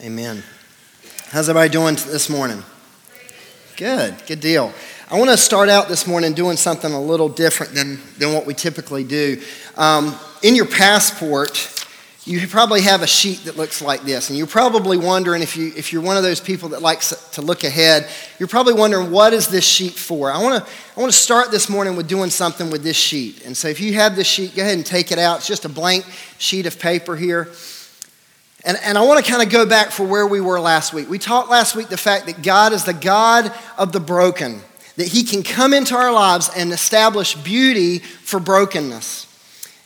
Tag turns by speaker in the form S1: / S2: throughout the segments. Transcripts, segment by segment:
S1: Amen. How's everybody doing this morning? Good, good deal. I want to start out this morning doing something a little different than, than what we typically do. Um, in your passport, you probably have a sheet that looks like this, and you're probably wondering if, you, if you're one of those people that likes to look ahead, you're probably wondering what is this sheet for? I want to I want to start this morning with doing something with this sheet. And so if you have this sheet, go ahead and take it out. It's just a blank sheet of paper here. And, and I want to kind of go back for where we were last week. We talked last week the fact that God is the God of the broken, that He can come into our lives and establish beauty for brokenness.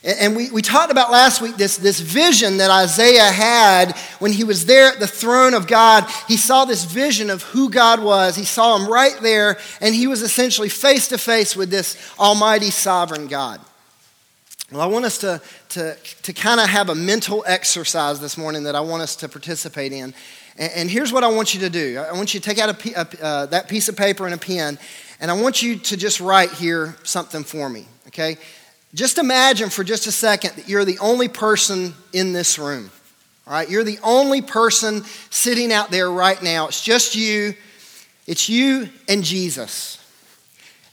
S1: And we, we talked about last week this, this vision that Isaiah had when he was there at the throne of God. He saw this vision of who God was. He saw him right there, and he was essentially face to face with this almighty sovereign God. Well, I want us to, to, to kind of have a mental exercise this morning that I want us to participate in. And, and here's what I want you to do I want you to take out a, a, uh, that piece of paper and a pen, and I want you to just write here something for me, okay? Just imagine for just a second that you're the only person in this room, all right? You're the only person sitting out there right now. It's just you, it's you and Jesus.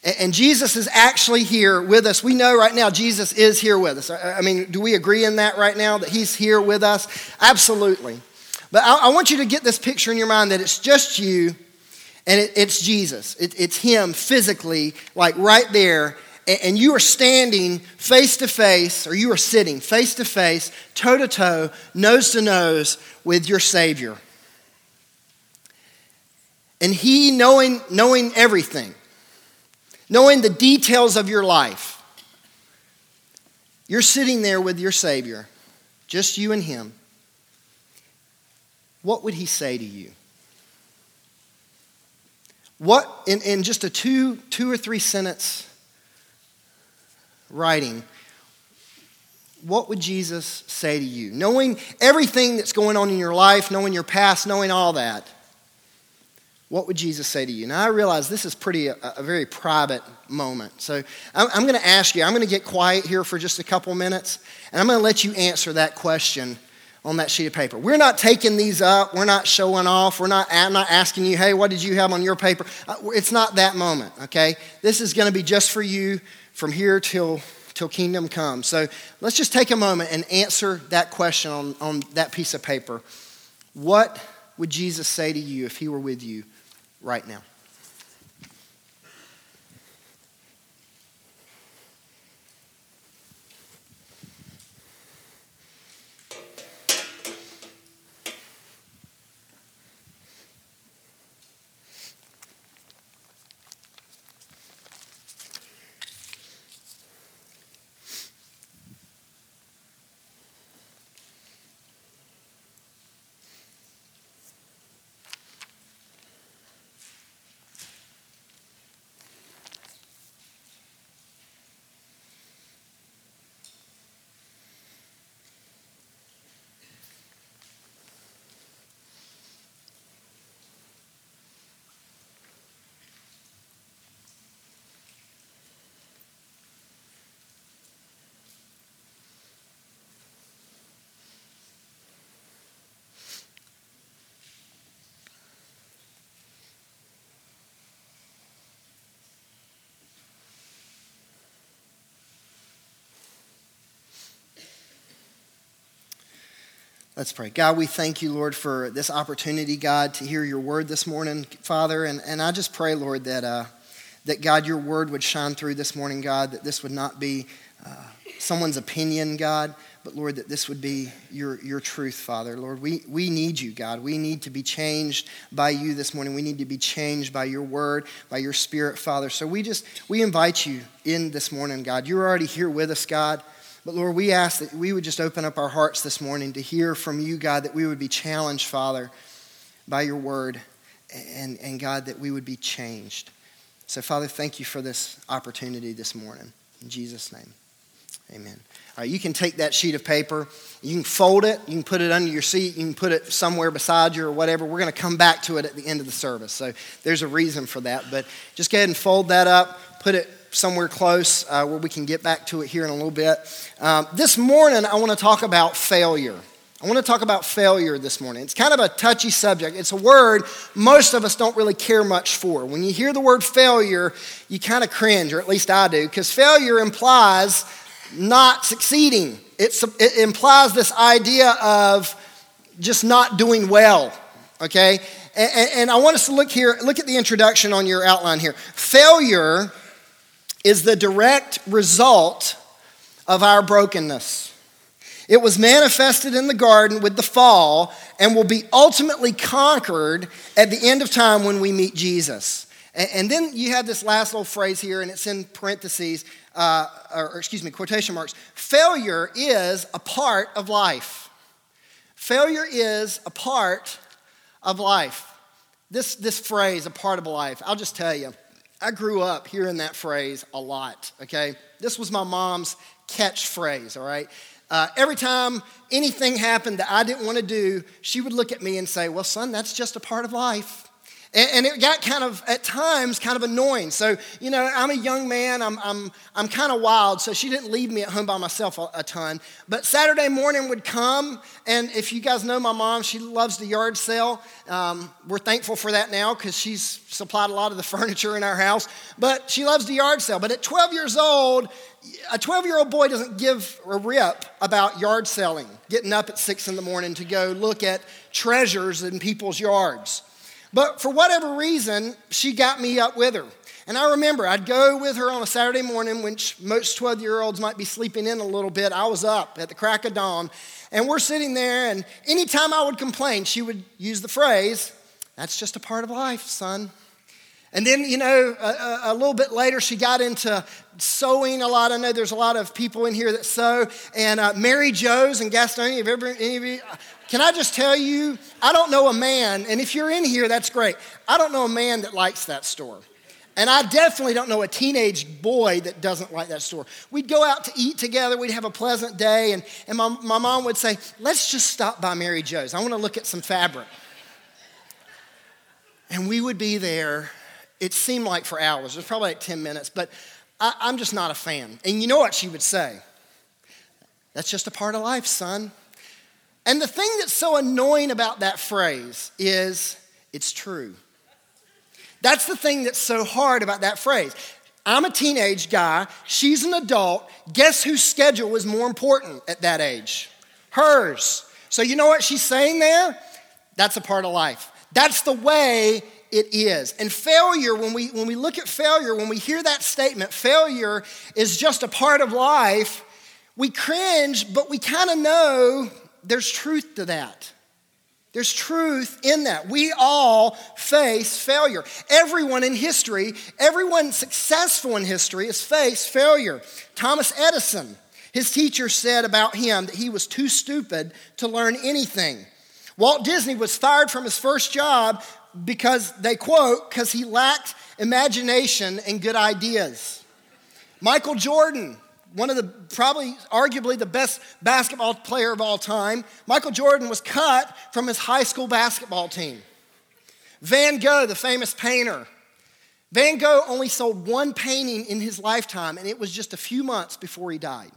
S1: And Jesus is actually here with us. We know right now Jesus is here with us. I mean, do we agree in that right now that he's here with us? Absolutely. But I, want you to get this picture in your mind that it's just you and it's Jesus. it's him physically, like right there. And, you are standing face to face, or you are sitting face to face, toe to toe, nose to nose with your Savior. And he knowing, knowing everything knowing the details of your life. You're sitting there with your Savior, just you and Him. What would He say to you? What, in, in just a two, two or three sentence writing, what would Jesus say to you? Knowing everything that's going on in your life, knowing your past, knowing all that what would Jesus say to you? Now, I realize this is pretty a, a very private moment. So I'm, I'm going to ask you, I'm going to get quiet here for just a couple minutes, and I'm going to let you answer that question on that sheet of paper. We're not taking these up. We're not showing off. We're not, I'm not asking you, hey, what did you have on your paper? Uh, it's not that moment, okay? This is going to be just for you from here till, till kingdom comes. So let's just take a moment and answer that question on, on that piece of paper. What would Jesus say to you if he were with you right now. Let's pray. God, we thank you, Lord, for this opportunity, God, to hear your word this morning, Father. And, and I just pray, Lord, that, uh, that, God, your word would shine through this morning, God, that this would not be uh, someone's opinion, God, but, Lord, that this would be your, your truth, Father. Lord, we, we need you, God. We need to be changed by you this morning. We need to be changed by your word, by your spirit, Father. So we just, we invite you in this morning, God. You're already here with us, God. But Lord, we ask that we would just open up our hearts this morning to hear from you, God, that we would be challenged, Father, by your word, and, and God, that we would be changed. So, Father, thank you for this opportunity this morning. In Jesus' name, amen. All right, you can take that sheet of paper, you can fold it, you can put it under your seat, you can put it somewhere beside you or whatever. We're going to come back to it at the end of the service. So, there's a reason for that. But just go ahead and fold that up, put it somewhere close uh, where we can get back to it here in a little bit. Um, this morning, I want to talk about failure. I want to talk about failure this morning. It's kind of a touchy subject. It's a word most of us don't really care much for. When you hear the word failure, you kind of cringe, or at least I do, because failure implies not succeeding. It's, it implies this idea of just not doing well, okay? And, and I want us to look here, look at the introduction on your outline here. Failure is the direct result of our brokenness. It was manifested in the garden with the fall and will be ultimately conquered at the end of time when we meet Jesus. And, then you have this last little phrase here, and it's in parentheses, uh, or excuse me, quotation marks. Failure is a part of life. Failure is a part of life. This, this phrase, a part of life, I'll just tell you, I grew up hearing that phrase a lot, okay? This was my mom's catchphrase, all right? Uh, every time anything happened that I didn't want to do, she would look at me and say, Well, son, that's just a part of life. And, it got kind of, at times, kind of annoying. So, you know, I'm a young man, I'm, I'm, I'm kind of wild, so she didn't leave me at home by myself a, a, ton. But Saturday morning would come, and if you guys know my mom, she loves the yard sale. Um, we're thankful for that now because she's supplied a lot of the furniture in our house. But she loves the yard sale. But at 12 years old, a 12 year old boy doesn't give a rip about yard selling, getting up at six in the morning to go look at treasures in people's yards. But for whatever reason, she got me up with her. And I remember I'd go with her on a Saturday morning, which most 12 year olds might be sleeping in a little bit. I was up at the crack of dawn, and we're sitting there, and anytime I would complain, she would use the phrase, That's just a part of life, son. And then, you know, a, a, little bit later, she got into sewing a lot. I know there's a lot of people in here that sew. And uh, Mary Jo's and Gastonia, have ever, any of you, can I just tell you, I don't know a man, and if you're in here, that's great. I don't know a man that likes that store. And I definitely don't know a teenage boy that doesn't like that store. We'd go out to eat together, we'd have a pleasant day, and, and my, my mom would say, Let's just stop by Mary Jo's. I want to look at some fabric. And we would be there it seemed like for hours. It was probably like 10 minutes, but I, I'm just not a fan. And you know what she would say? That's just a part of life, son. And the thing that's so annoying about that phrase is it's true. That's the thing that's so hard about that phrase. I'm a teenage guy, she's an adult. Guess whose schedule was more important at that age? Hers. So, you know what she's saying there? That's a part of life. That's the way it is. And failure, when we, when we look at failure, when we hear that statement, failure is just a part of life, we cringe, but we kind of know there's truth to that. There's truth in that. We all face failure. Everyone in history, everyone successful in history has faced failure. Thomas Edison, his teacher said about him that he was too stupid to learn anything. Walt Disney was fired from his first job because they quote, because he lacked imagination and good ideas. Michael Jordan, one of the probably arguably the best basketball player of all time, Michael Jordan was cut from his high school basketball team. Van Gogh, the famous painter, Van Gogh only sold one painting in his lifetime, and it was just a few months before he died.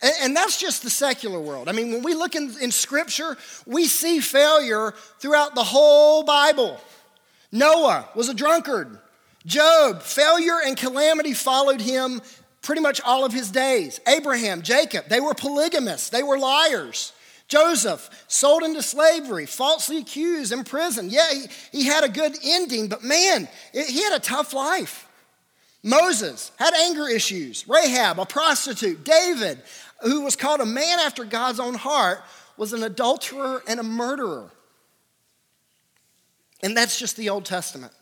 S1: And, and that's just the secular world. I mean, when we look in, in Scripture, we see failure throughout the whole Bible. Noah was a drunkard. Job, failure and calamity followed him pretty much all of his days. Abraham, Jacob, they were polygamists, they were liars. Joseph, sold into slavery, falsely accused, imprisoned. Yeah, he, he had a good ending, but man, it, he had a tough life. Moses had anger issues. Rahab, a prostitute. David, who was called a man after God's own heart, was an adulterer and a murderer. And that's just the Old Testament.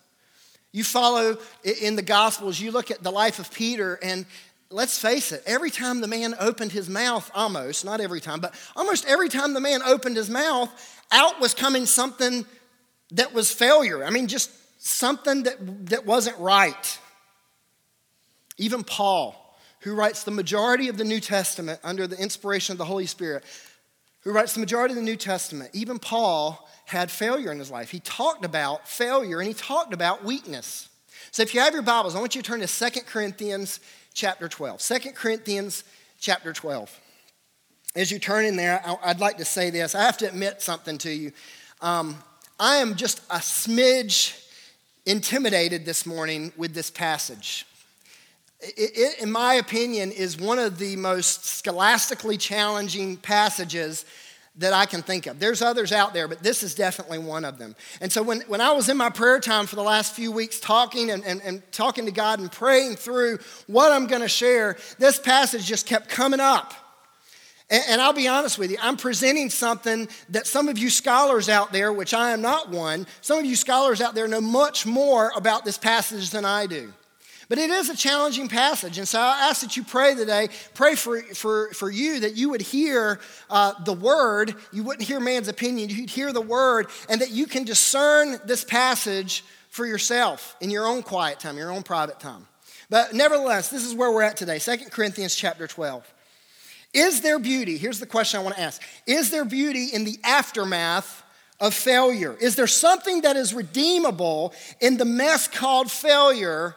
S1: You follow in the Gospels, you look at the life of Peter, and let's face it, every time the man opened his mouth, almost, not every time, but almost every time the man opened his mouth, out was coming something that was failure. I mean, just something that, that wasn't right. Even Paul, who writes the majority of the New Testament under the inspiration of the Holy Spirit, who writes the majority of the New Testament, even Paul had failure in his life. He talked about failure and he talked about weakness. So if you have your Bibles, I want you to turn to 2 Corinthians chapter 12. 2 Corinthians chapter 12. as you turn in there, I'd like to say this. I have to admit something to you. Um, I am just a smidge intimidated this morning with this passage. It, it, in my opinion, is one of the most scholastically challenging passages that I can think of. There's others out there, but this is definitely one of them. And so when, when I was in my prayer time for the last few weeks talking and, and, and talking to God and praying through what I'm going to share, this passage just kept coming up. And, and I'll be honest with you, I'm presenting something that some of you scholars out there, which I am not one, some of you scholars out there know much more about this passage than I do. But it is a challenging passage. And so I ask that you pray today, pray for, for, for you that you would hear uh, the word. You wouldn't hear man's opinion, you'd hear the word, and that you can discern this passage for yourself in your own quiet time, your own private time. But nevertheless, this is where we're at today 2 Corinthians chapter 12. Is there beauty? Here's the question I want to ask Is there beauty in the aftermath of failure? Is there something that is redeemable in the mess called failure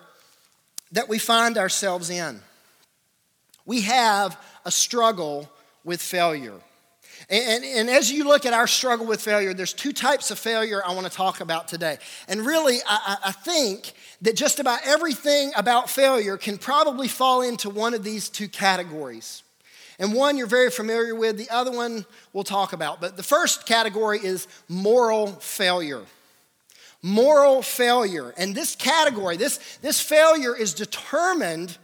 S1: that we find ourselves in. We have a struggle with failure. And, and, as you look at our struggle with failure, there's two types of failure I want to talk about today. And really, I, I think that just about everything about failure can probably fall into one of these two categories. And one you're very familiar with, the other one we'll talk about. But the first category is moral failure moral failure. And this category, this, this failure is determined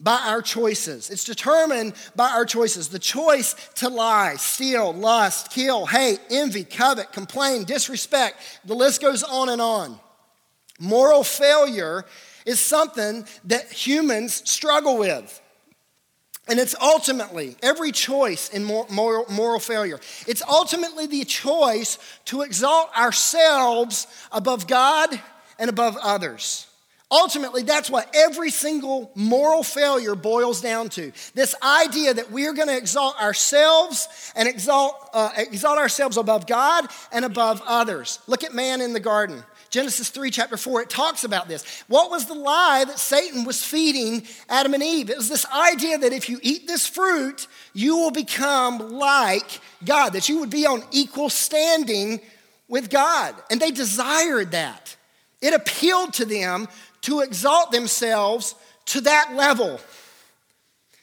S1: by our choices. It's determined by our choices. The choice to lie, steal, lust, kill, hate, envy, covet, complain, disrespect. The list goes on and on. Moral failure is something that humans struggle with. And it's ultimately, every choice in moral, moral, failure, it's ultimately the choice to exalt ourselves above God and above others. Ultimately, that's what every single moral failure boils down to. This idea that we are going to exalt ourselves and exalt, uh, exalt ourselves above God and above others. Look at man in the garden. Genesis 3, chapter 4, it talks about this. What was the lie that Satan was feeding Adam and Eve? It was this idea that if you eat this fruit, you will become like God, that you would be on equal standing with God. And they desired that. It appealed to them to exalt themselves to that level.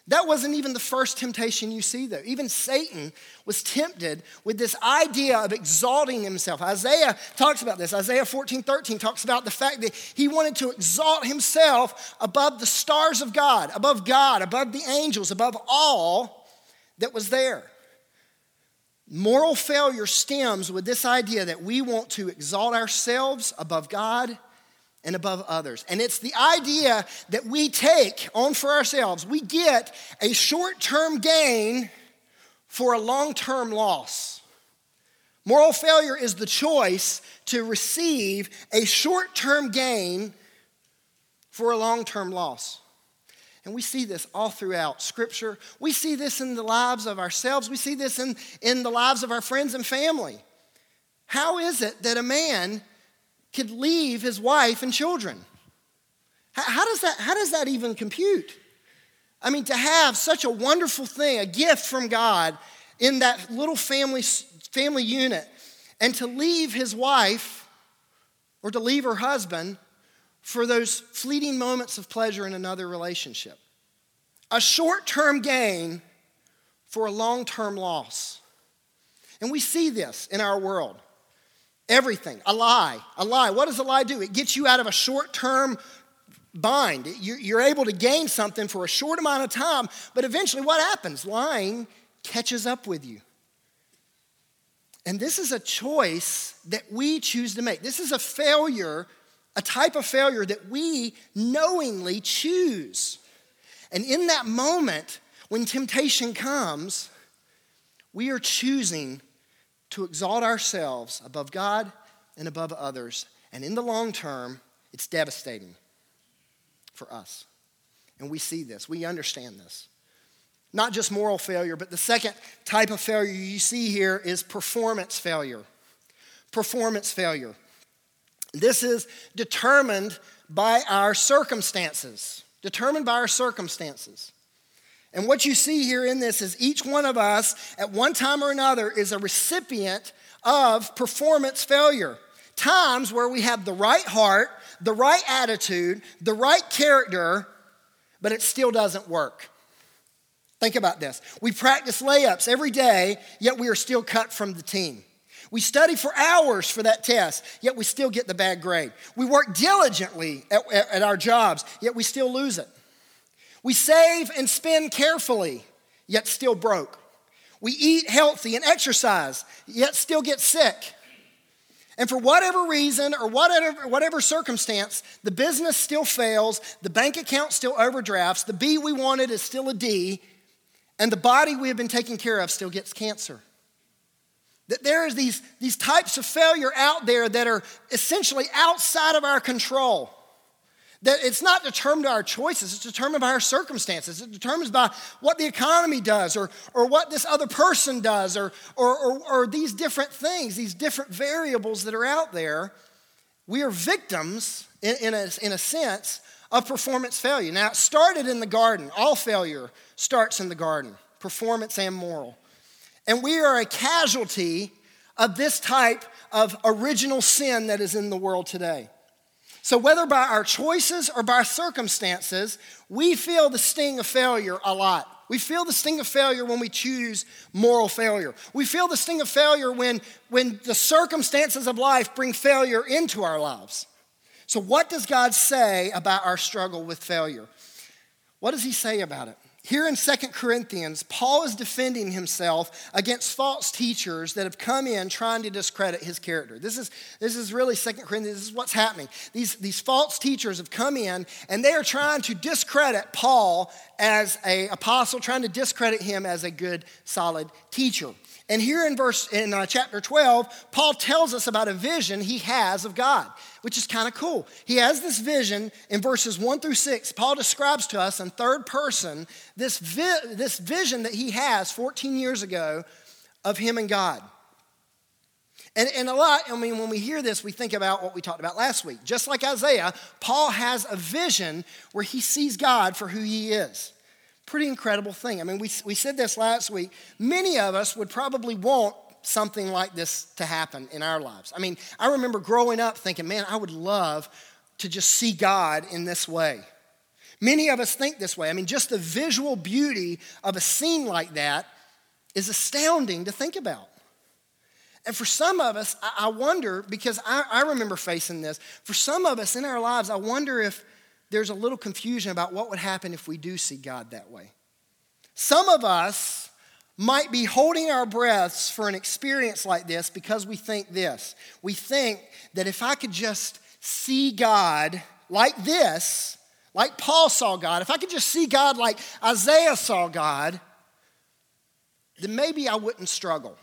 S1: That wasn't even the first temptation you see, though. Even Satan was tempted with this idea of exalting himself. Isaiah talks about this. Isaiah 14 13 talks about the fact that he wanted to exalt himself above the stars of God, above God, above the angels, above all that was there. Moral failure stems with this idea that we want to exalt ourselves above God and above others. And it's the idea that we take on for ourselves. We get a short term gain for a long term loss. Moral failure is the choice to receive a short term gain for a long term loss. And we see this all throughout Scripture. We see this in the lives of ourselves. We see this in, in the lives of our friends and family. How is it that a man could leave his wife and children. How, does that, how does that even compute? I mean, to have such a wonderful thing, a gift from God in that little family, family unit, and to leave his wife or to leave her husband for those fleeting moments of pleasure in another relationship. A short term gain for a long term loss. And we see this in our world. Everything. A lie. A lie. What does a lie do? It gets you out of a short term bind. You're able to gain something for a short amount of time, but eventually what happens? Lying catches up with you. And this is a choice that we choose to make. This is a failure, a type of failure that we knowingly choose. And in that moment, when temptation comes, we are choosing to exalt ourselves above God and above others. And in the long term, it's devastating for us. And we see this, we understand this. Not just moral failure, but the second type of failure you see here is performance failure. Performance failure. This is determined by our circumstances, determined by our circumstances. And what you see here in this is each one of us, at one time or another, is a recipient of performance failure. Times where we have the right heart, the right attitude, the right character, but it still doesn't work. Think about this. We practice layups every day, yet we are still cut from the team. We study for hours for that test, yet we still get the bad grade. We work diligently at, at, our jobs, yet we still lose it. We save and spend carefully, yet still broke. We eat healthy and exercise, yet still get sick. And for whatever reason or whatever, whatever circumstance, the business still fails, the bank account still overdrafts, the B we wanted is still a D, and the body we have been taking care of still gets cancer. That there is these, these types of failure out there that are essentially outside of our control. That it's not determined by our choices, it's determined by our circumstances. It's determined by what the economy does or, or what this other person does or, or, or, or these different things, these different variables that are out there. We are victims, in, in, a, in a sense, of performance failure. Now, it started in the garden. All failure starts in the garden, performance and moral. And we are a casualty of this type of original sin that is in the world today. So, whether by our choices or by circumstances, we feel the sting of failure a lot. We feel the sting of failure when we choose moral failure. We feel the sting of failure when, when the circumstances of life bring failure into our lives. So, what does God say about our struggle with failure? What does He say about it? Here in Second Corinthians, Paul is defending himself against false teachers that have come in trying to discredit his character. This is, this is really Second Corinthians, this is what's happening. These, these false teachers have come in and they are trying to discredit Paul as an apostle, trying to discredit him as a good, solid teacher. And here in verse in uh, chapter 12, Paul tells us about a vision he has of God, which is kind of cool. He has this vision in verses 1 through 6. Paul describes to us in third person this, vi- this vision that he has 14 years ago of him and God. And, and a lot, I mean, when we hear this, we think about what we talked about last week. Just like Isaiah, Paul has a vision where he sees God for who he is. Pretty incredible thing. I mean, we, we said this last week. Many of us would probably want something like this to happen in our lives. I mean, I remember growing up thinking, man, I would love to just see God in this way. Many of us think this way. I mean, just the visual beauty of a scene like that is astounding to think about. And for some of us, I wonder, because I, I remember facing this, for some of us in our lives, I wonder if there's a little confusion about what would happen if we do see God that way. Some of us might be holding our breaths for an experience like this because we think this. We think that if I could just see God like this, like Paul saw God, if I could just see God like Isaiah saw God, then maybe I wouldn't struggle.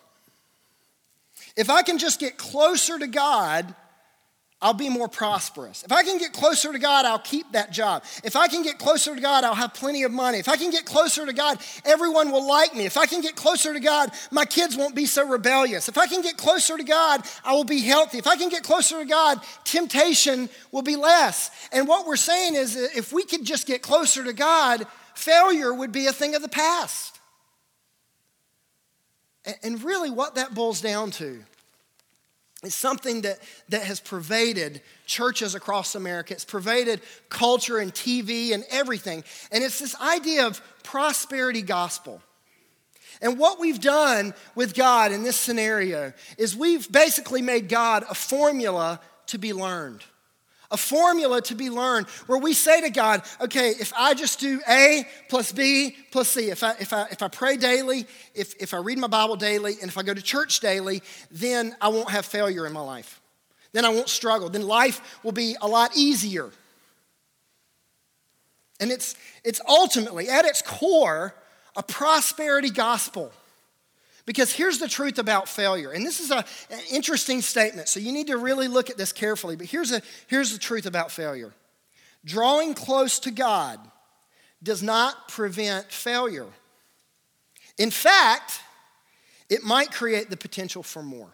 S1: If I can just get closer to God, I'll be more prosperous. If I can get closer to God, I'll keep that job. If I can get closer to God, I'll have plenty of money. If I can get closer to God, everyone will like me. If I can get closer to God, my kids won't be so rebellious. If I can get closer to God, I will be healthy. If I can get closer to God, temptation will be less. And what we're saying is uh, if we could just get closer to God, failure would be a thing of the past. And really, what that boils down to it's something that, that has pervaded churches across America. It's pervaded culture and TV and everything. And it's this idea of prosperity gospel. And what we've done with God in this scenario is we've basically made God a formula to be learned a formula to be learned where we say to God, okay, if I just do A plus B plus C, if I, if I, if I pray daily, if, if I read my Bible daily, and if I go to church daily, then I won't have failure in my life. Then I won't struggle. Then life will be a lot easier. And it's, it's ultimately, at its core, a prosperity gospel. Because here's the truth about failure. And this is a, an interesting statement, so you need to really look at this carefully. But here's, a, here's the truth about failure drawing close to God does not prevent failure. In fact, it might create the potential for more.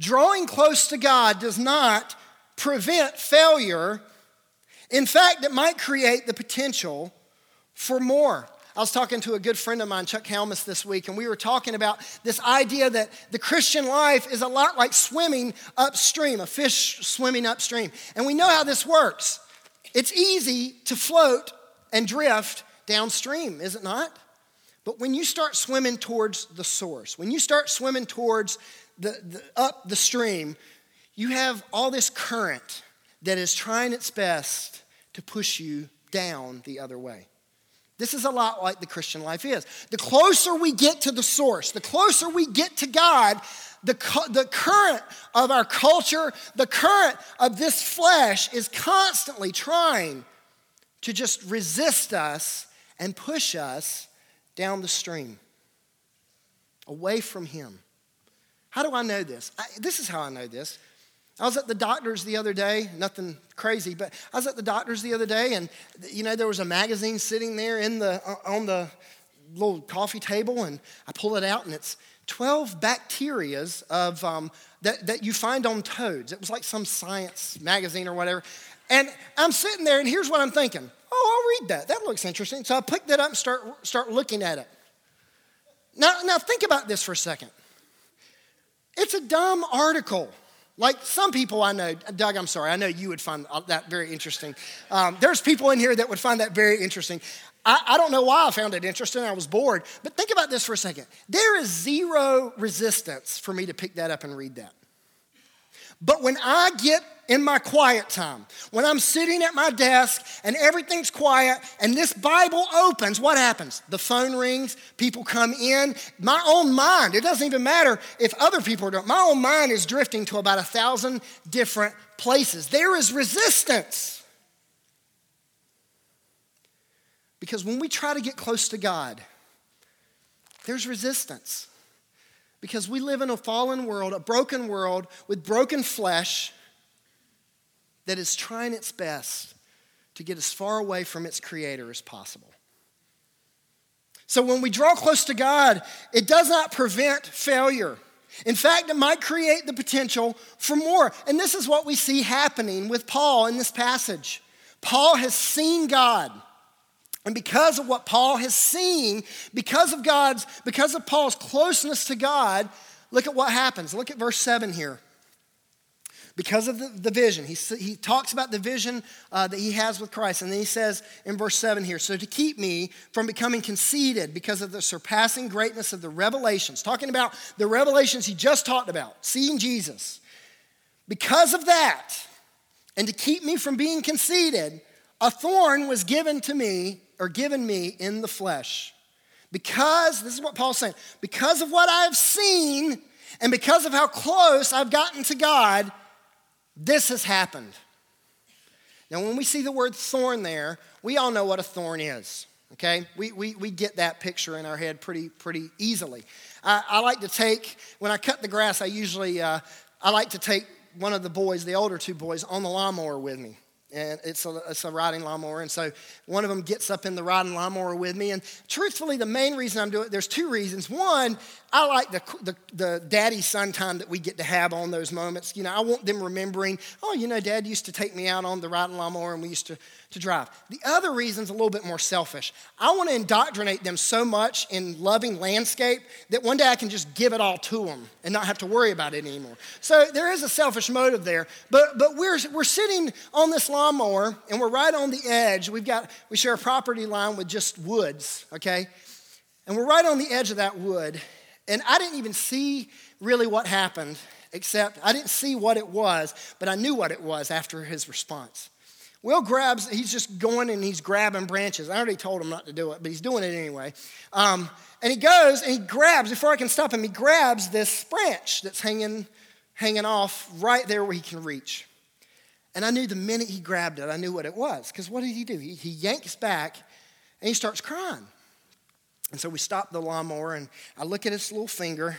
S1: Drawing close to God does not prevent failure. In fact, it might create the potential for more. I was talking to a good friend of mine, Chuck Helmus, this week, and we were talking about this idea that the Christian life is a lot like swimming upstream, a fish swimming upstream. And we know how this works. It's easy to float and drift downstream, is it not? But when you start swimming towards the source, when you start swimming towards the, the, up the stream, you have all this current that is trying its best to push you down the other way. This is a lot like the Christian life is. The closer we get to the source, the closer we get to God, the, the current of our culture, the current of this flesh is constantly trying to just resist us and push us down the stream, away from Him. How do I know this? I, this is how I know this. I was at the doctor's the other day, nothing crazy, but I was at the doctor's the other day, and you know there was a magazine sitting there in the on the little coffee table, and I pull it out, and it's 12 bacterias of um, that, that you find on toads. It was like some science magazine or whatever. And I'm sitting there, and here's what I'm thinking. Oh, I'll read that. That looks interesting. So I picked that up and start, start looking at it. Now, now think about this for a second. It's a dumb article. Like some people I know, Doug, I'm sorry, I know you would find that very interesting. Um, there's people in here that would find that very interesting. I, I don't know why I found it interesting. I was bored. But think about this for a second. There is zero resistance for me to pick that up and read that. But when I get in my quiet time, when I'm sitting at my desk and everything's quiet and this Bible opens, what happens? The phone rings, people come in. My own mind, it doesn't even matter if other people are doing my own mind is drifting to about a thousand different places. There is resistance. Because when we try to get close to God, there's resistance because we live in a fallen world, a broken world with broken flesh that is trying its best to get as far away from its creator as possible. So when we draw close to God, it does not prevent failure. In fact, it might create the potential for more. And this is what we see happening with Paul in this passage. Paul has seen God. And because of what Paul has seen, because of God's, because of Paul's closeness to God, look at what happens. Look at verse 7 here. Because of the, the vision, he, he talks about the vision uh, that he has with Christ. And then he says in verse 7 here So to keep me from becoming conceited because of the surpassing greatness of the revelations, talking about the revelations he just talked about, seeing Jesus. Because of that, and to keep me from being conceited, a thorn was given to me or given me in the flesh. Because, this is what Paul's saying, because of what I've seen and because of how close I've gotten to God, this has happened. Now, when we see the word thorn there, we all know what a thorn is. Okay? We, we, we get that picture in our head pretty, pretty easily. I, I like to take, when I cut the grass, I usually, uh, I like to take one of the boys, the older two boys, on the lawnmower with me and it's a, it's a riding lawnmower. And so one of them gets up in the riding lawnmower with me. And truthfully, the main reason I'm doing it, there's two reasons. One, I like the, the, the daddy son time that we get to have on those moments. You know, I want them remembering, oh, you know, dad used to take me out on the riding lawnmower and we used to, to drive. The other reason's a little bit more selfish. I want to indoctrinate them so much in loving landscape that one day I can just give it all to them and not have to worry about it anymore. So there is a selfish motive there. But, but we're, we're sitting on this lawnmower lawnmower and we're right on the edge. We've got, we share a property line with just woods, okay? And we're right on the edge of that wood. And I didn't even see really what happened, except I didn't see what it was, but I knew what it was after his response. Will grabs, he's just going and he's grabbing branches. I already told him not to do it, but he's doing it anyway. Um, and he goes and he grabs, before I can stop him, he grabs this branch that's hanging, hanging off right there where he can reach. And I knew the minute he grabbed it, I knew what it was. Because what did he do? He, he yanks back and he starts crying. And so we stop the lawnmower and I look at his little finger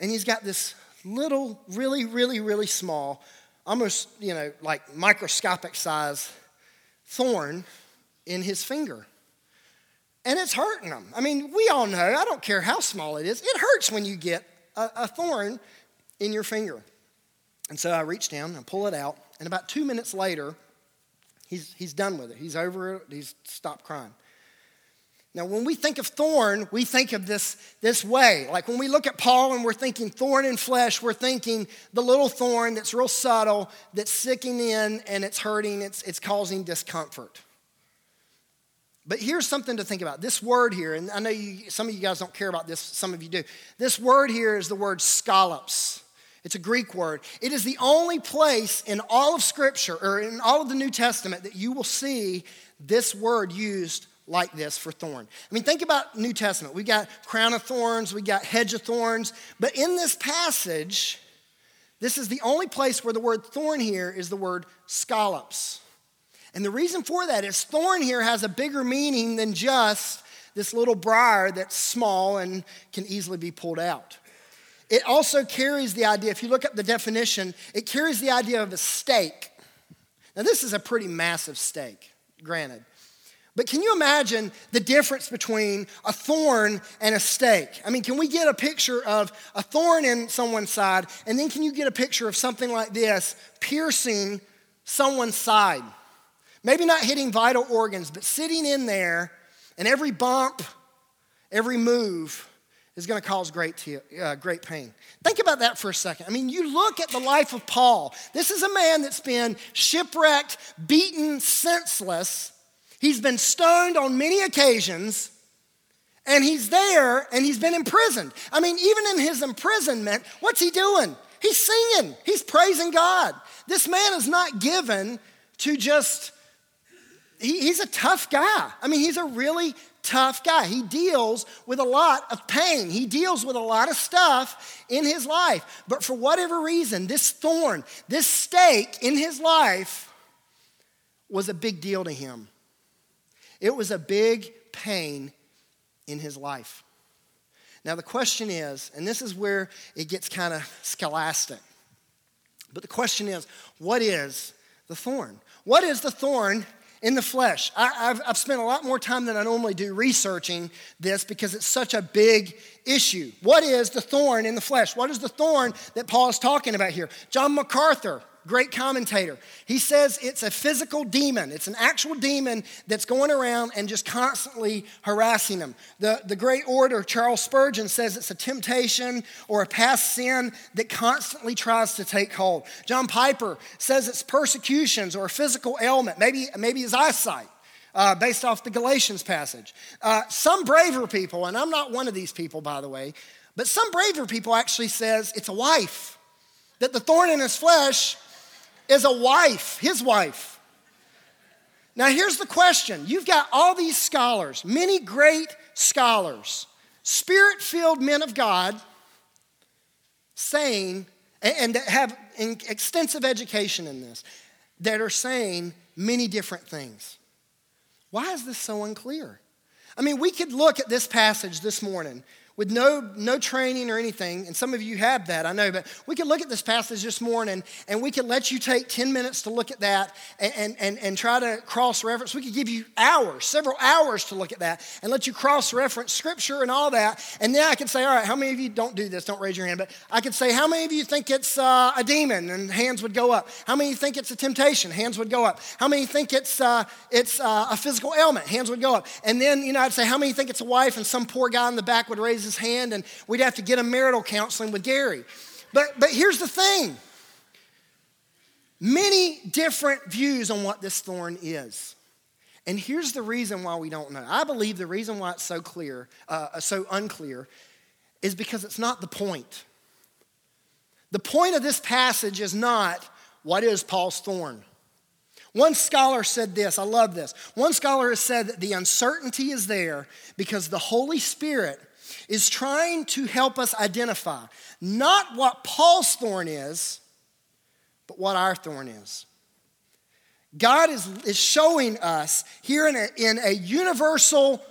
S1: and he's got this little, really, really, really small, almost, you know, like microscopic size thorn in his finger. And it's hurting him. I mean, we all know, I don't care how small it is, it hurts when you get a, a thorn in your finger. And so I reach down and pull it out. And about two minutes later, he's, he's done with it. He's over it. He's stopped crying. Now, when we think of thorn, we think of this this way. Like when we look at Paul and we're thinking thorn in flesh, we're thinking the little thorn that's real subtle, that's sicking in and it's hurting, it's, it's causing discomfort. But here's something to think about. This word here, and I know you, some of you guys don't care about this, some of you do. This word here is the word skolops. It's a Greek word. It is the only place in all of Scripture or in all of the New Testament that you will see this word used like this for thorn. I mean, think about New Testament. We got crown of thorns, we got hedge of thorns, but in this passage, this is the only place where the word thorn here is the word skolops. And the reason for that is thorn here has a bigger meaning than just this little briar that's small and can easily be pulled out. It also carries the idea, if you look up the definition, it carries the idea of a stake. Now, this is a pretty massive stake, granted. But can you imagine the difference between a thorn and a stake? I mean, can we get a picture of a thorn in someone's side, and then can you get a picture of something like this piercing someone's side? Maybe not hitting vital organs, but sitting in there, and every bump, every move is going to cause great, uh, great pain. Think about that for a second. I mean, you look at the life of Paul. This is a man that's been shipwrecked, beaten, senseless He's been stoned on many occasions, and he's there and he's been imprisoned. I mean, even in his imprisonment, what's he doing? He's singing, he's praising God. This man is not given to just, he, he's a tough guy. I mean, he's a really tough guy. He deals with a lot of pain, he deals with a lot of stuff in his life. But for whatever reason, this thorn, this stake in his life was a big deal to him. It was a big pain in his life. Now, the question is, and this is where it gets kind of scholastic, but the question is, what is the thorn? What is the thorn in the flesh? I, have I've spent a lot more time than I normally do researching this because it's such a big issue. What is the thorn in the flesh? What is the thorn that Paul is talking about here? John MacArthur great commentator. He says it's a physical demon. It's an actual demon that's going around and just constantly harassing them. The, the great orator Charles Spurgeon says it's a temptation or a past sin that constantly tries to take hold. John Piper says it's persecutions or a physical ailment, maybe, maybe his eyesight. Uh, based off the Galatians passage. Uh, some braver people, and I'm not one of these people, by the way, but some braver people actually says it's a wife. That the thorn in his flesh is a wife, his wife. Now, here's the question you've got all these scholars, many great scholars, spirit filled men of God, saying, and that have extensive education in this, that are saying many different things. Why is this so unclear? I mean, we could look at this passage this morning with no, no training or anything, and some of you have that, I know, but we could look at this passage this morning and we could let you take 10 minutes to look at that and, and, and, try to cross reference. We could give you hours, several hours to look at that and let you cross reference scripture and all that. And then I could say, all right, how many of you don't do this? Don't raise your hand, but I could say, how many of you think it's uh, a demon? And hands would go up. How many think it's a temptation? Hands would go up. How many think it's, uh, it's uh, a physical ailment? Hands would go up. And then, you know, I'd say, how many think it's a wife? And some poor guy in the back would raise his hand and we'd have to get a marital counseling with Gary. But, but here's the thing many different views on what this thorn is. And here's the reason why we don't know. I believe the reason why it's so clear, uh, so unclear, is because it's not the point. The point of this passage is not what is Paul's thorn. One scholar said this, I love this. One scholar has said that the uncertainty is there because the Holy Spirit is trying to help us identify not what Paul's thorn is, but what our thorn is. God is, is showing us here in a, in a universal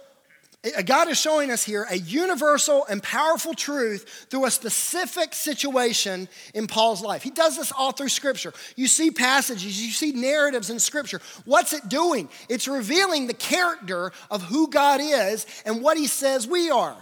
S1: uh, God is showing us here a universal and powerful truth through a specific situation in Paul's life. He does this all through Scripture. You see passages, you see narratives in Scripture. What's it doing? It's revealing the character of who God is and what He says we are.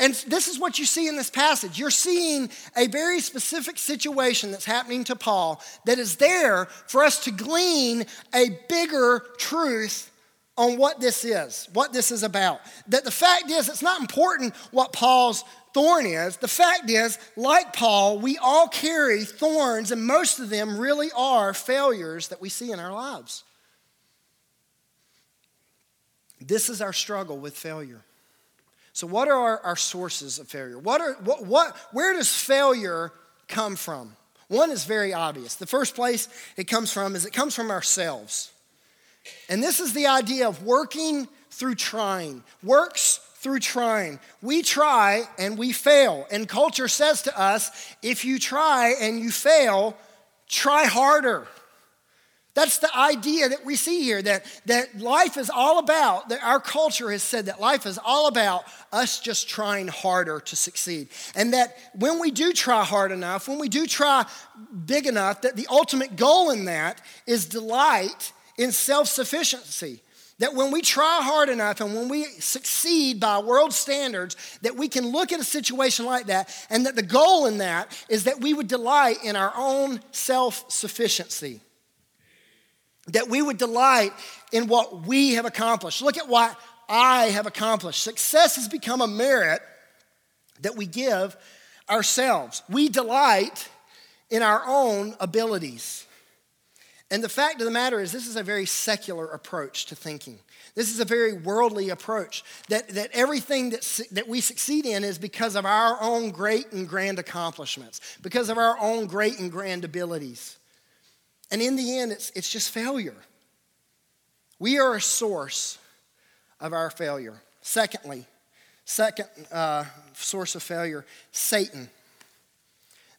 S1: And this is what you see in this passage. You're seeing a very specific situation that's happening to Paul that is there for us to glean a bigger truth on what this is, what this is about. That the fact is, it's not important what Paul's thorn is. The fact is, like Paul, we all carry thorns, and most of them really are failures that we see in our lives. This is our struggle with failure. So, what are our, our sources of failure? What are, what, what, where does failure come from? One is very obvious. The first place it comes from is it comes from ourselves. And this is the idea of working through trying. Works through trying. We try and we fail. And culture says to us if you try and you fail, try harder. That's the idea that we see here that, that life is all about, that our culture has said that life is all about us just trying harder to succeed. And that when we do try hard enough, when we do try big enough, that the ultimate goal in that is delight in self sufficiency. That when we try hard enough and when we succeed by world standards, that we can look at a situation like that, and that the goal in that is that we would delight in our own self sufficiency. That we would delight in what we have accomplished. Look at what I have accomplished. Success has become a merit that we give ourselves. We delight in our own abilities. And the fact of the matter is, this is a very secular approach to thinking. This is a very worldly approach that, that everything that, that we succeed in is because of our own great and grand accomplishments, because of our own great and grand abilities. And in the end, it's, it's just failure. We are a source of our failure. Secondly, second uh, source of failure, Satan.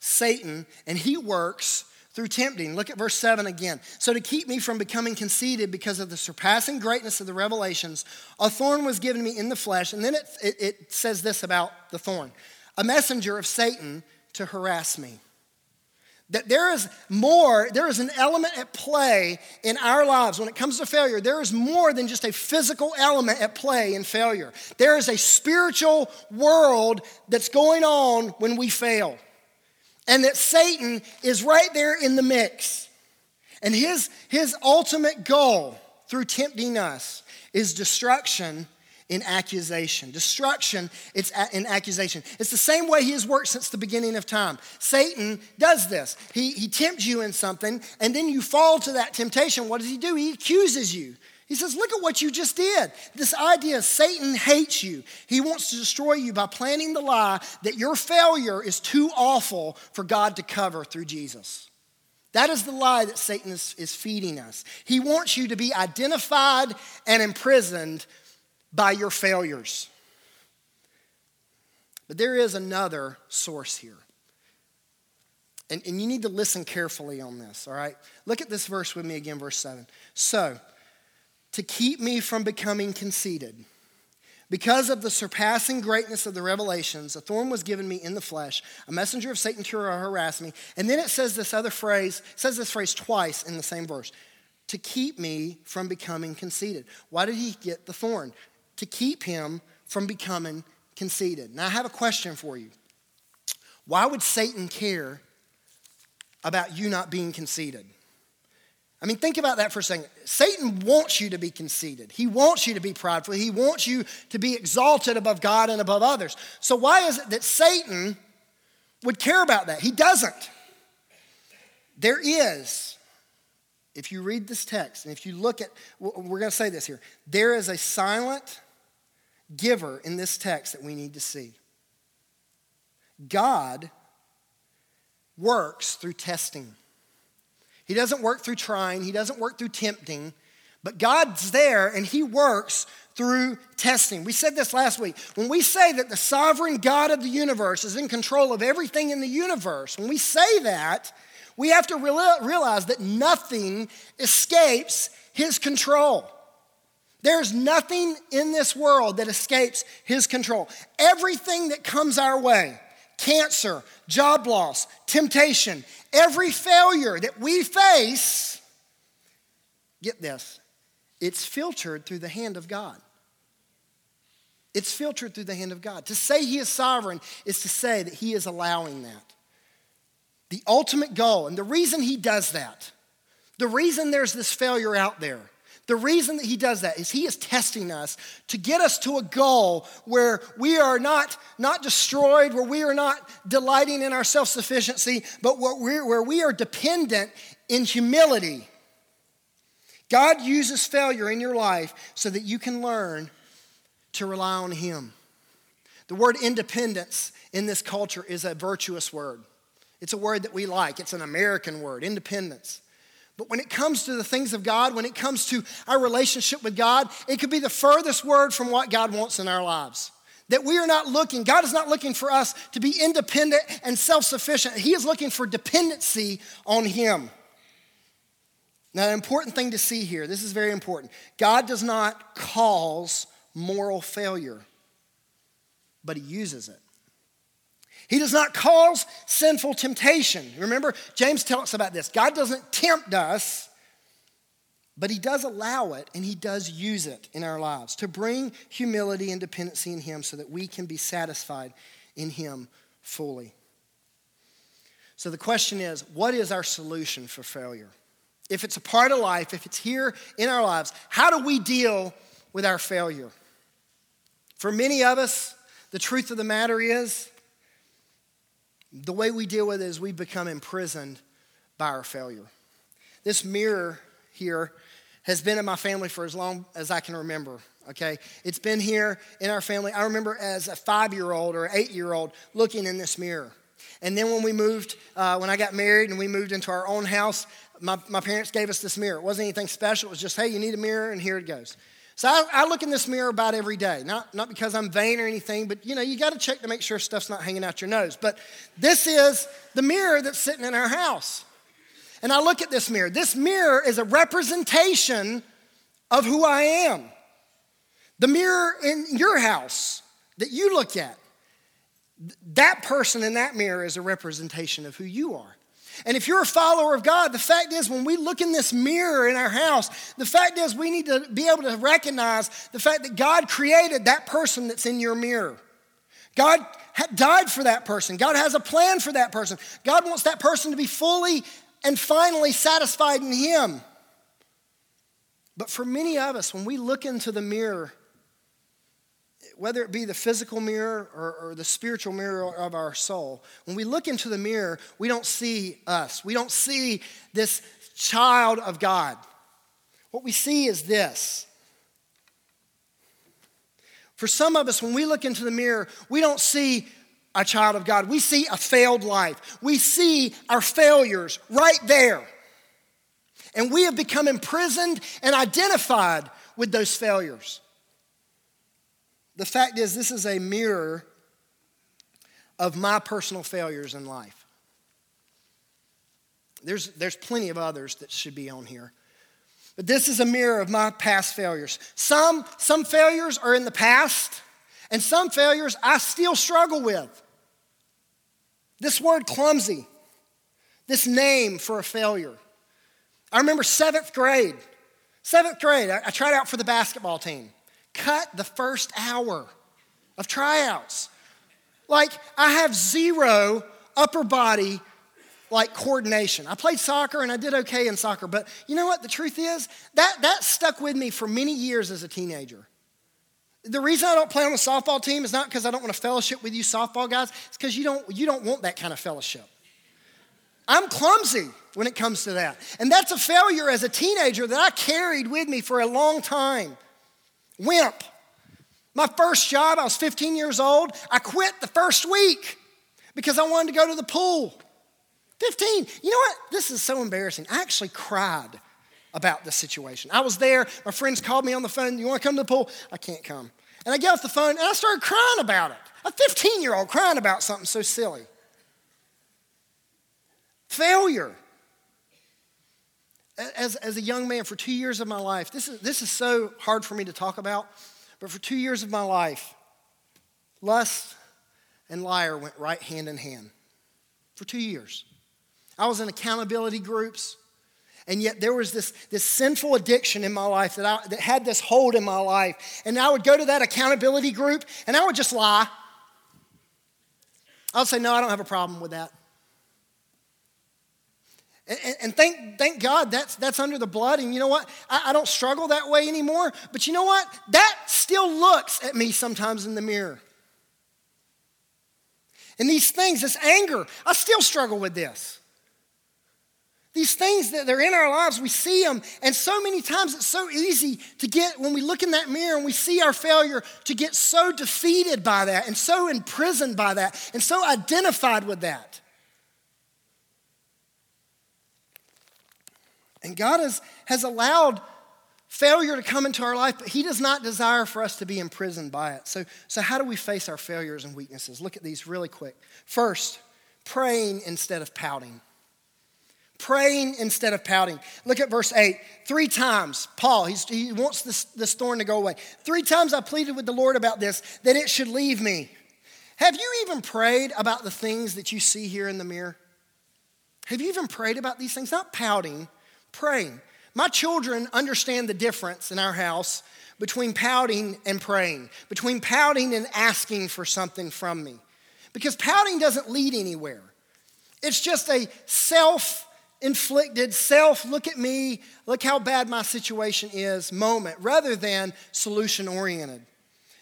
S1: Satan, and he works through tempting. Look at verse 7 again. So, to keep me from becoming conceited because of the surpassing greatness of the revelations, a thorn was given me in the flesh. And then it, it, it says this about the thorn a messenger of Satan to harass me. That there is more, there is an element at play in our lives when it comes to failure. There is more than just a physical element at play in failure. There is a spiritual world that's going on when we fail and that Satan is right there in the mix. And his, his ultimate goal through tempting us is destruction in accusation. Destruction it's in accusation. It's the same way he has worked since the beginning of time. Satan does this. He, he tempts you in something, and then you fall to that temptation. What does he do? He accuses you. He says, Look at what you just did. This idea Satan hates you. He wants to destroy you by planting the lie that your failure is too awful for God to cover through Jesus. That is the lie that Satan is, is feeding us. He wants you to be identified and imprisoned by your failures. But there is another source here. And, and you need to listen carefully on this, all right? Look at this verse with me again, verse 7. So, to keep me from becoming conceited. Because of the surpassing greatness of the revelations, a thorn was given me in the flesh, a messenger of Satan to harass me. And then it says this other phrase, says this phrase twice in the same verse, to keep me from becoming conceited. Why did he get the thorn? To keep him from becoming conceited. Now I have a question for you. Why would Satan care about you not being conceited? I mean, think about that for a second. Satan wants you to be conceited. He wants you to be prideful. He wants you to be exalted above God and above others. So, why is it that Satan would care about that? He doesn't. There is, if you read this text, and if you look at, we're going to say this here, there is a silent giver in this text that we need to see. God works through testing. He doesn't work through trying, He doesn't work through tempting, but God's there and He works through testing. We said this last week. When we say that the sovereign God of the universe is in control of everything in the universe, when we say that, we have to realize that nothing escapes His control. There's nothing in this world that escapes His control. Everything that comes our way, cancer, job loss, temptation, every failure that we face, get this, it's filtered through the hand of God. It's filtered through the hand of God. To say He is sovereign is to say that He is allowing that. The ultimate goal, and the reason He does that, the reason there's this failure out there, The reason that he does that is he is testing us to get us to a goal where we are not, not destroyed, where we are not delighting in our self sufficiency, but where we are dependent in humility. God uses failure in your life so that you can learn to rely on him. The word independence in this culture is a virtuous word. It's a word that we like, it's an American word, independence. But when it comes to the things of God, when it comes to our relationship with God, it could be the furthest word from what God wants in our lives. That we are not looking, God is not looking for us to be independent and self sufficient. He is looking for dependency on Him. Now, an important thing to see here this is very important. God does not cause moral failure, but He uses it. He does not cause sinful temptation. Remember, James tells us about this. God doesn't tempt us, but He does allow it and He does use it in our lives to bring humility and dependency in Him so that we can be satisfied in Him fully. So the question is what is our solution for failure? If it's a part of life, if it's here in our lives, how do we deal with our failure? For many of us, the truth of the matter is the way we deal with it is we become imprisoned by our failure. This mirror here has been in my family for as long as I can remember. Okay, it's been here in our family. I remember as a five-year-old or eight-year-old looking in this mirror. And then when we moved, uh, when I got married and we moved into our own house, my, my parents gave us this mirror. It wasn't anything special. It was just, hey, you need a mirror, and here it goes. So I, I, look in this mirror about every day. Not, not because I'm vain or anything, but you know, you got to check to make sure stuff's not hanging out your nose. But this is the mirror that's sitting in our house. And I look at this mirror. This mirror is a representation of who I am. The mirror in your house that you look at, that person in that mirror is a representation of who you are. And if you're a follower of God, the fact is, when we look in this mirror in our house, the fact is, we need to be able to recognize the fact that God created that person that's in your mirror. God died for that person. God has a plan for that person. God wants that person to be fully and finally satisfied in Him. But for many of us, when we look into the mirror, whether it be the physical mirror or, or, the spiritual mirror of our soul, when we look into the mirror, we don't see us. We don't see this child of God. What we see is this. For some of us, when we look into the mirror, we don't see a child of God. We see a failed life. We see our failures right there. And we have become imprisoned and identified with those failures. The fact is, this is a mirror of my personal failures in life. There's, there's plenty of others that should be on here. But this is a mirror of my past failures. Some, some failures are in the past, and some failures I still struggle with. This word clumsy, this name for a failure. I remember seventh grade. Seventh grade, I, I tried out for the basketball team cut the first hour of tryouts. Like, I have zero upper body like coordination. I played soccer and I did okay in soccer, but you know what? The truth is, that, that stuck with me for many years as a teenager. The reason I don't play on the softball team is not because I don't want to fellowship with you softball guys, it's because you don't, you don't want that kind of fellowship. I'm clumsy when it comes to that. And that's a failure as a teenager that I carried with me for a long time. Wimp. My first job, I was 15 years old. I quit the first week because I wanted to go to the pool. 15. You know what? This is so embarrassing. I actually cried about this situation. I was there. My friends called me on the phone. You want to come to the pool? I can't come. And I get off the phone and I started crying about it. A 15 year old crying about something so silly. Failure as, as a young man for two years of my life, this is, this is so hard for me to talk about, but for two years of my life, lust and liar went right hand in hand. For two years. I was in accountability groups, and yet there was this, this sinful addiction in my life that, I, that had this hold in my life. And I would go to that accountability group and I would just lie. I would say, No, I don't have a problem with that. And, and, thank, thank God that's, that's under the blood. And you know what? I, I don't struggle that way anymore. But you know what? That still looks at me sometimes in the mirror. And these things, this anger, I still struggle with this. These things that they're in our lives, we see them, and so many times it's so easy to get, when we look in that mirror and we see our failure, to get so defeated by that and so imprisoned by that and so identified with that. And God has, has allowed failure to come into our life, but He does not desire for us to be imprisoned by it. So, so how do we face our failures and weaknesses? Look at these really quick. First, praying instead of pouting. Praying instead of pouting. Look at verse 8. Three times, Paul, he wants this, this thorn to go away. Three times I pleaded with the Lord about this, that it should leave me. Have you even prayed about the things that you see here in the mirror? Have you even prayed about these things? Not pouting, praying. My children understand the difference in our house between pouting and praying, between pouting and asking for something from me. Because pouting doesn't lead anywhere. It's just a self inflicted, self, look at me, look how bad my situation is moment, rather than solution oriented.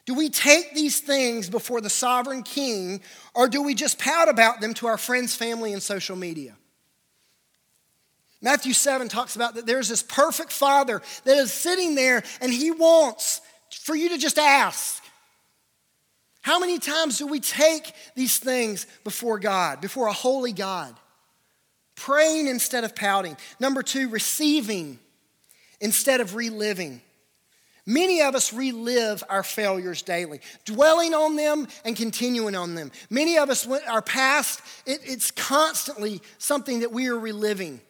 S1: Do we take these things before the sovereign king, or do we just pout about them to our friends, family, and social media? Matthew 7 talks about that there's this perfect father that is sitting there and he wants for you to just ask. How many times do we take these things before God, before a holy God? Praying instead of pouting. Number two, receiving instead of reliving. Many of us relive our failures daily, dwelling on them and continuing on them. Many of us, our past, it, it's constantly something that we are reliving,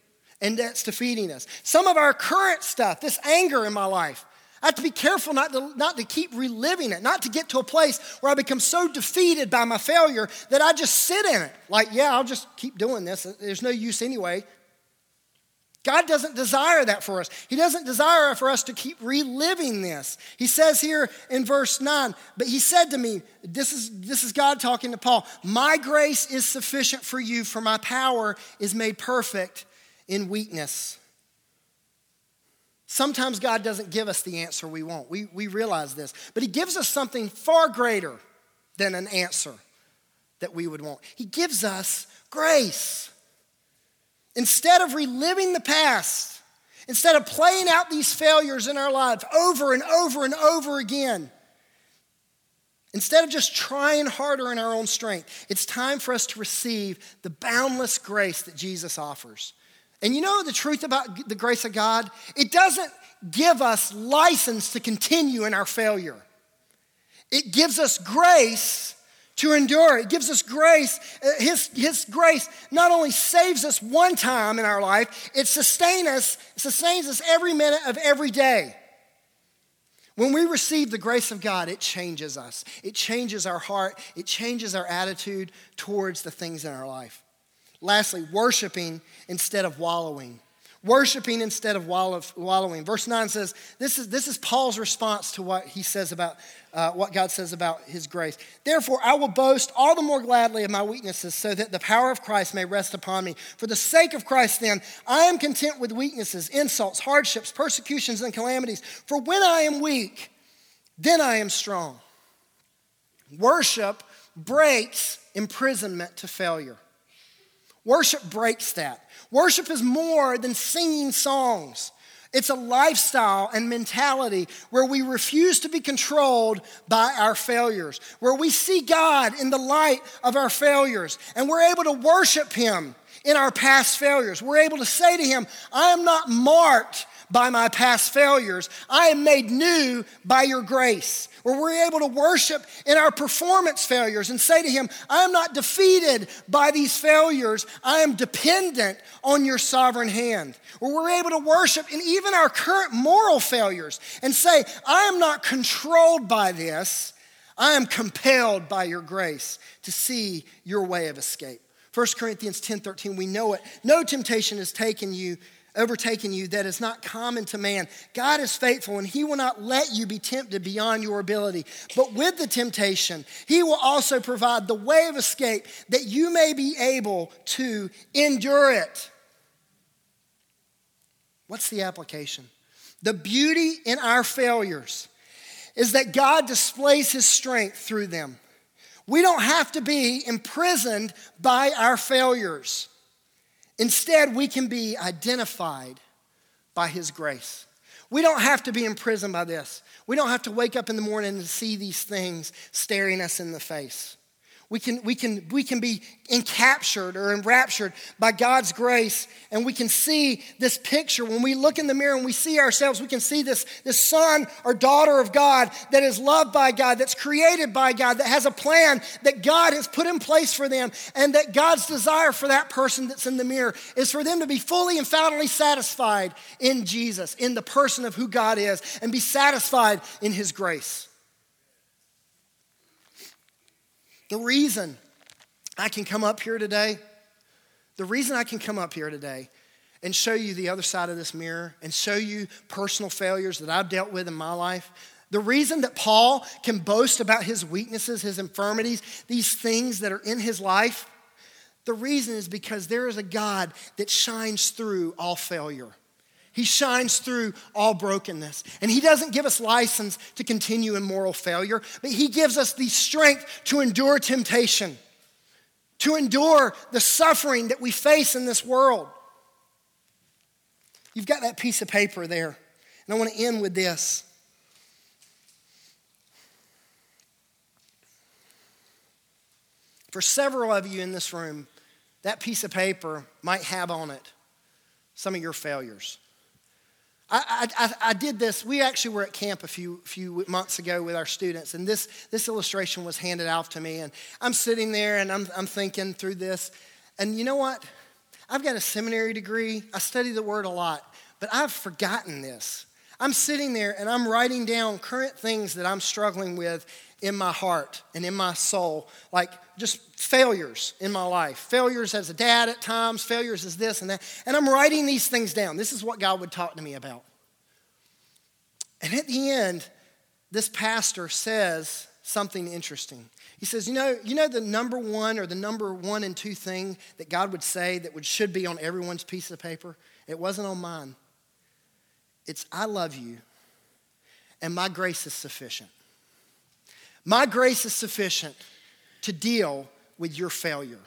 S1: and that's defeating us. Some of our current stuff, this anger in my life, I have to be careful not to, not to keep reliving it, not to get to a place where I become so defeated by my failure that I just sit in it. Like, yeah, I'll just keep doing this. There's no use anyway. God doesn't desire that for us. He doesn't desire for us to keep reliving this. He says here in verse 9, but he said to me, this is, this is God talking to Paul, My grace is sufficient for you, for my power is made perfect in weakness. Sometimes God doesn't give us the answer we want. We, we realize this. But He gives us something far greater than an answer that we would want. He gives us grace. Instead of reliving the past, instead of playing out these failures in our lives over and over and over again, instead of just trying harder in our own strength, it's time for us to receive the boundless grace that Jesus offers. And you know the truth about the grace of God? It doesn't give us license to continue in our failure. It gives us grace to endure. It gives us grace. Uh, his, his grace not only saves us one time in our life, it sustains us, sustains us every minute of every day. When we receive the grace of God, it changes us. It changes our heart. It changes our attitude towards the things in our life. Lastly, worshiping instead of wallowing. Worshiping instead of wallowing. Verse 9 says, this is, this is Paul's response to what he says about, uh, what God says about his grace. Therefore, I will boast all the more gladly of my weaknesses so that the power of Christ may rest upon me. For the sake of Christ, then, I am content with weaknesses, insults, hardships, persecutions, and calamities. For when I am weak, then I am strong. Worship breaks imprisonment to failure. Worship breaks that. Worship is more than singing songs. It's a lifestyle and mentality where we refuse to be controlled by our failures, where we see God in the light of our failures, and we're able to worship Him in our past failures. We're able to say to Him, I am not marked by my past failures. I am made new by your grace. Where we're able to worship in our performance failures and say to Him, I am not defeated by these failures. I am dependent on your sovereign hand. Where we're able to worship in even our current moral failures and say, I am not controlled by this. I am compelled by your grace to see your way of escape. 1 Corinthians 10 13, we know it. No temptation has taken you overtaken you that is not common to man. God is faithful and he will not let you be tempted beyond your ability. But with the temptation, he will also provide the way of escape that you may be able to endure it. What's the application? The beauty in our failures is that God displays his strength through them. We don't have to be imprisoned by our failures. Instead, we can be identified by his grace. We don't have to be imprisoned by this. We don't have to wake up in the morning and see these things staring us in the face. We can, we, can, we can be encaptured or enraptured by God's grace, and we can see this picture. When we look in the mirror and we see ourselves, we can see this, this son or daughter of God that is loved by God, that's created by God, that has a plan that God has put in place for them, and that God's desire for that person that's in the mirror is for them to be fully and finally satisfied in Jesus, in the person of who God is, and be satisfied in His grace. The reason I can come up here today, the reason I can come up here today and show you the other side of this mirror and show you personal failures that I've dealt with in my life. The reason that Paul can boast about his weaknesses, his infirmities, these things that are in his life, the reason is because there is a God that shines through all failure. He shines through all brokenness. And He doesn't give us license to continue in moral failure, but He gives us the strength to endure temptation, to endure the suffering that we face in this world. You've got that piece of paper there. And I want to end with this. For several of you in this room, that piece of paper might have on it some of your failures. I, I, I, did this. We actually were at camp a few, few months ago with our students, and this, this illustration was handed out to me. And I'm sitting there and I'm, I'm thinking through this. And you know what? I've got a seminary degree, I study the word a lot, but I've forgotten this. I'm sitting there and I'm writing down current things that I'm struggling with in my heart and in my soul, like just failures in my life. Failures as a dad at times, failures as this and that. And I'm writing these things down. This is what God would talk to me about. And at the end, this pastor says something interesting. He says, you know, you know the number one or the number one and two thing that God would say that would should be on everyone's piece of paper? It wasn't on mine. It's I love you and my grace is sufficient. My grace is sufficient to deal with your failure.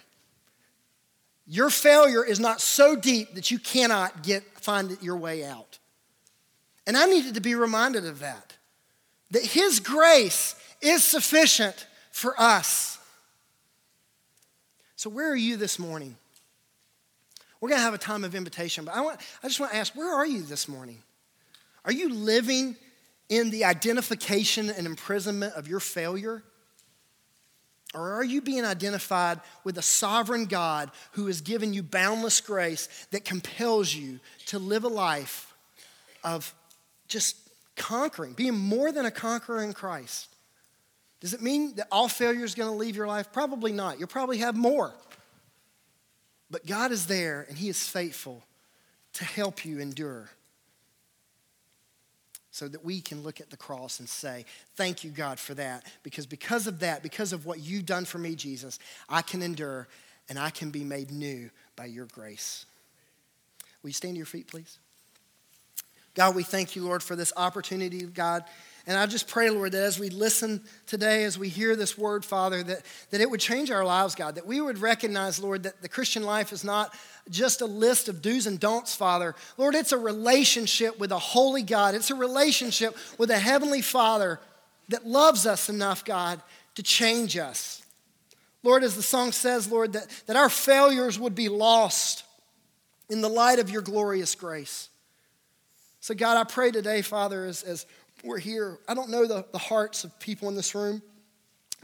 S1: Your failure is not so deep that you cannot get, find your way out. And I needed to be reminded of that. That His grace is sufficient for us. So, where are you this morning? We're going to have a time of invitation, but I, want, I just want to ask where are you this morning? Are you living in the identification and imprisonment of your failure? Or are you being identified with a sovereign God who has given you boundless grace that compels you to live a life of just conquering, being more than a conqueror in Christ? Does it mean that all failure is going to leave your life? Probably not. You'll probably have more. But God is there and He is faithful to help you endure so that we can look at the cross and say, Thank you, God, for that. Because because of that, because of what you've done for me, Jesus, I can endure and I can be made new by your grace. Will you stand to your feet, please? God, we thank you, Lord, for this opportunity, God. And I just pray, Lord, that as we listen today, as we hear this word, Father, that, that it would change our lives, God, that we would recognize, Lord, that the Christian life is not just a list of do's and don'ts, Father. Lord, it's a relationship with a holy God. It's a relationship with a heavenly Father that loves us enough, God, to change us. Lord, as the song says, Lord, that, that our failures would be lost in the light of your glorious grace. So, God, I pray today, Father, as, as we're here, I don't know the, the hearts of people in this room.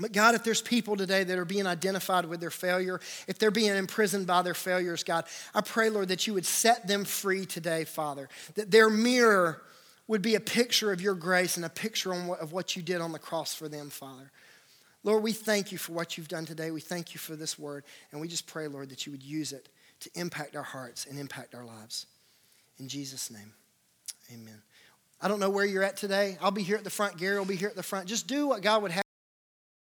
S1: But God, if there's people today that are being identified with their failure, if they're being imprisoned by their failures, God, I pray, Lord, that you would set them free today, Father. That their mirror would be a picture of your grace and a picture of what you did on the cross for them, Father. Lord, we thank you for what you've done today. We thank you for this word. And we just pray, Lord, that you would use it to impact our hearts and impact our lives. In Jesus' name, amen. I don't know where you're at today. I'll be here at the front. Gary will be here at the front. Just do what God would have.